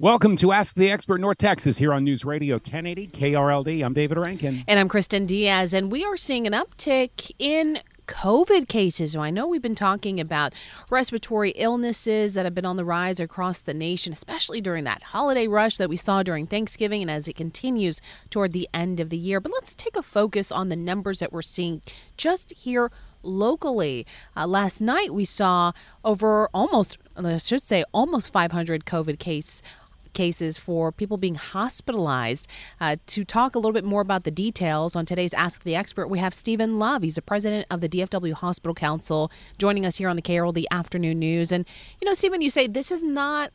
Welcome to Ask the Expert North Texas here on News Radio 1080 KRLD. I'm David Rankin. And I'm Kristen Diaz. And we are seeing an uptick in COVID cases. So I know we've been talking about respiratory illnesses that have been on the rise across the nation, especially during that holiday rush that we saw during Thanksgiving and as it continues toward the end of the year. But let's take a focus on the numbers that we're seeing just here locally. Uh, last night we saw over almost, I should say, almost 500 COVID case cases for people being hospitalized. Uh, to talk a little bit more about the details on today's Ask the Expert, we have Stephen Love. He's the president of the DFW Hospital Council, joining us here on the KRLD Afternoon News. And, you know, Stephen, you say this is not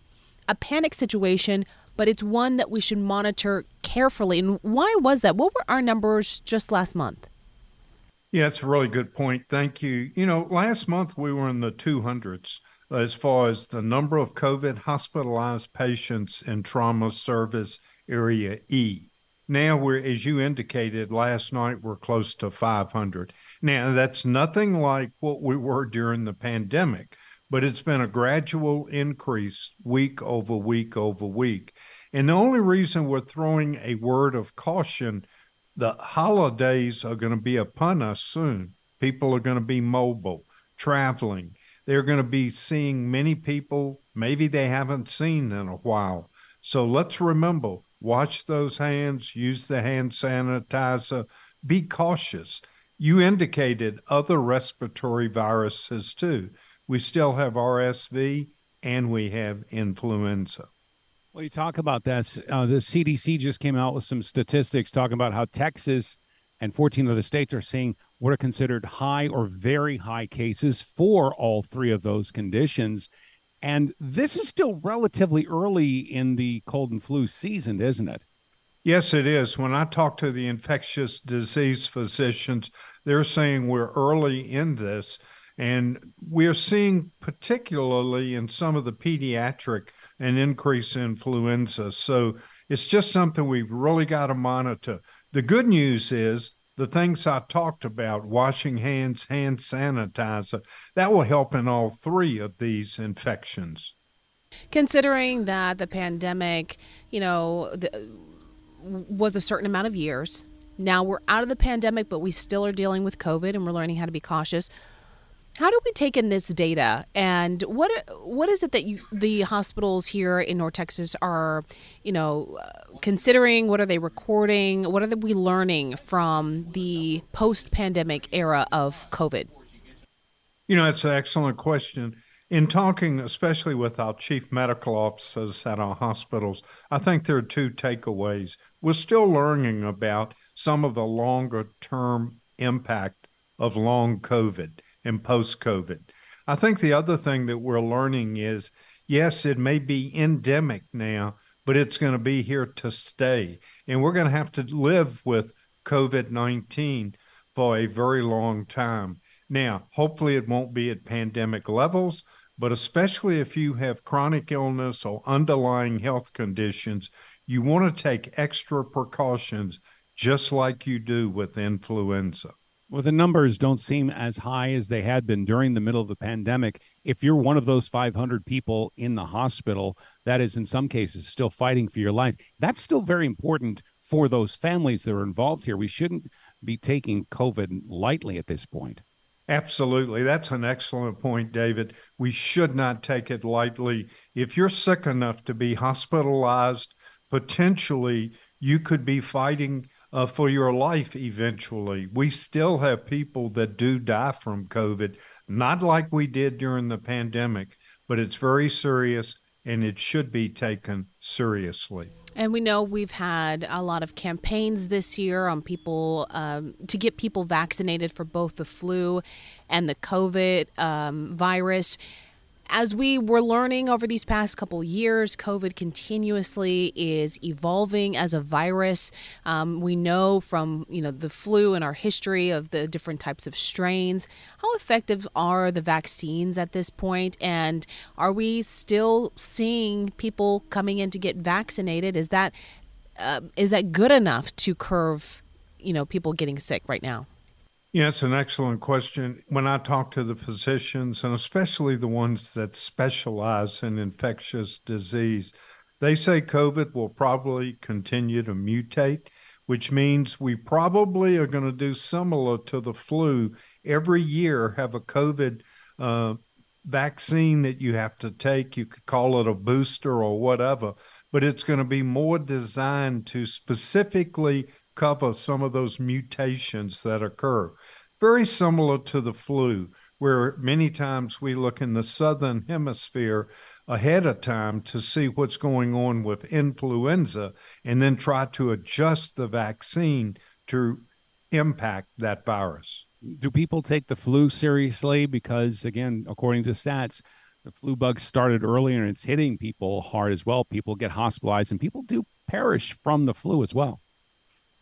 a panic situation, but it's one that we should monitor carefully. And why was that? What were our numbers just last month? Yeah, it's a really good point. Thank you. You know, last month we were in the 200s as far as the number of COVID hospitalized patients in trauma service area E. Now we're, as you indicated last night, we're close to 500. Now that's nothing like what we were during the pandemic, but it's been a gradual increase week over week over week. And the only reason we're throwing a word of caution, the holidays are going to be upon us soon. People are going to be mobile, traveling they're going to be seeing many people maybe they haven't seen in a while. So let's remember wash those hands, use the hand sanitizer, be cautious. You indicated other respiratory viruses too. We still have RSV and we have influenza. Well, you talk about that. Uh, the CDC just came out with some statistics talking about how Texas and 14 other states are seeing what are considered high or very high cases for all three of those conditions. And this is still relatively early in the cold and flu season, isn't it? Yes, it is. When I talk to the infectious disease physicians, they're saying we're early in this. And we're seeing, particularly in some of the pediatric, an increase in influenza. So it's just something we've really got to monitor. The good news is the things I talked about, washing hands, hand sanitizer, that will help in all three of these infections. Considering that the pandemic, you know, the, was a certain amount of years, now we're out of the pandemic, but we still are dealing with COVID and we're learning how to be cautious. How do we take in this data, and what what is it that you, the hospitals here in North Texas are, you know, uh, considering? What are they recording? What are we learning from the post-pandemic era of COVID? You know, it's an excellent question. In talking, especially with our chief medical officers at our hospitals, I think there are two takeaways. We're still learning about some of the longer term impact of long COVID and post COVID. I think the other thing that we're learning is yes, it may be endemic now, but it's going to be here to stay. And we're going to have to live with COVID 19 for a very long time. Now, hopefully, it won't be at pandemic levels, but especially if you have chronic illness or underlying health conditions, you want to take extra precautions just like you do with influenza. Well, the numbers don't seem as high as they had been during the middle of the pandemic. If you're one of those 500 people in the hospital that is, in some cases, still fighting for your life, that's still very important for those families that are involved here. We shouldn't be taking COVID lightly at this point. Absolutely. That's an excellent point, David. We should not take it lightly. If you're sick enough to be hospitalized, potentially you could be fighting uh, for your life eventually. We still have people that do die from COVID, not like we did during the pandemic, but it's very serious and it should be taken seriously. And we know we've had a lot of campaigns this year on people um, to get people vaccinated for both the flu and the COVID um, virus as we were learning over these past couple years, COVID continuously is evolving as a virus. Um, we know from you know the flu and our history of the different types of strains. How effective are the vaccines at this point, and are we still seeing people coming in to get vaccinated? Is that uh, is that good enough to curve you know people getting sick right now? Yeah, it's an excellent question. When I talk to the physicians, and especially the ones that specialize in infectious disease, they say COVID will probably continue to mutate, which means we probably are going to do similar to the flu every year, have a COVID uh, vaccine that you have to take. You could call it a booster or whatever, but it's going to be more designed to specifically cover some of those mutations that occur. Very similar to the flu, where many times we look in the southern hemisphere ahead of time to see what's going on with influenza and then try to adjust the vaccine to impact that virus. Do people take the flu seriously? Because, again, according to stats, the flu bug started earlier and it's hitting people hard as well. People get hospitalized and people do perish from the flu as well.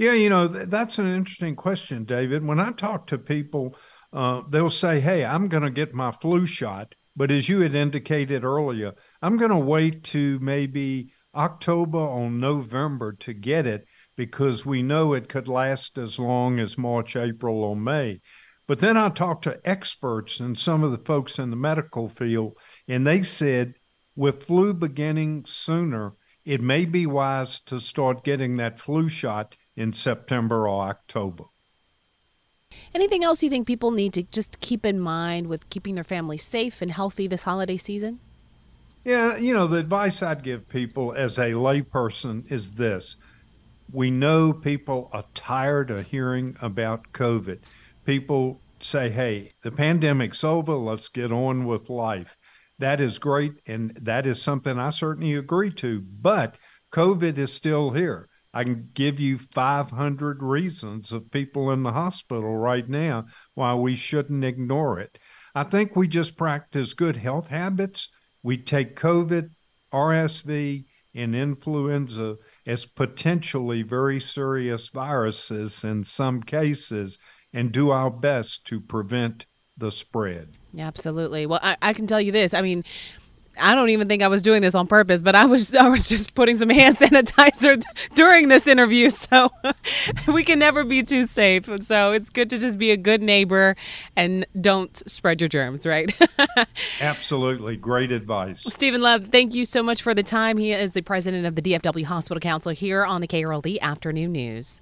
Yeah, you know, that's an interesting question, David. When I talk to people, uh, they'll say, Hey, I'm going to get my flu shot. But as you had indicated earlier, I'm going to wait to maybe October or November to get it because we know it could last as long as March, April, or May. But then I talked to experts and some of the folks in the medical field, and they said with flu beginning sooner, it may be wise to start getting that flu shot in September or October. Anything else you think people need to just keep in mind with keeping their family safe and healthy this holiday season? Yeah, you know, the advice I'd give people as a layperson is this. We know people are tired of hearing about COVID. People say, hey, the pandemic's over, let's get on with life. That is great, and that is something I certainly agree to, but COVID is still here. I can give you 500 reasons of people in the hospital right now why we shouldn't ignore it. I think we just practice good health habits. We take COVID, RSV, and influenza as potentially very serious viruses in some cases and do our best to prevent the spread. Absolutely. Well, I, I, can tell you this. I mean, I don't even think I was doing this on purpose, but I was I was just putting some hand sanitizer during this interview. So we can never be too safe. So it's good to just be a good neighbor and don't spread your germs, right? Absolutely. Great advice. Stephen Love, thank you so much for the time. He is the president of the DFW Hospital Council here on the KRLD Afternoon News.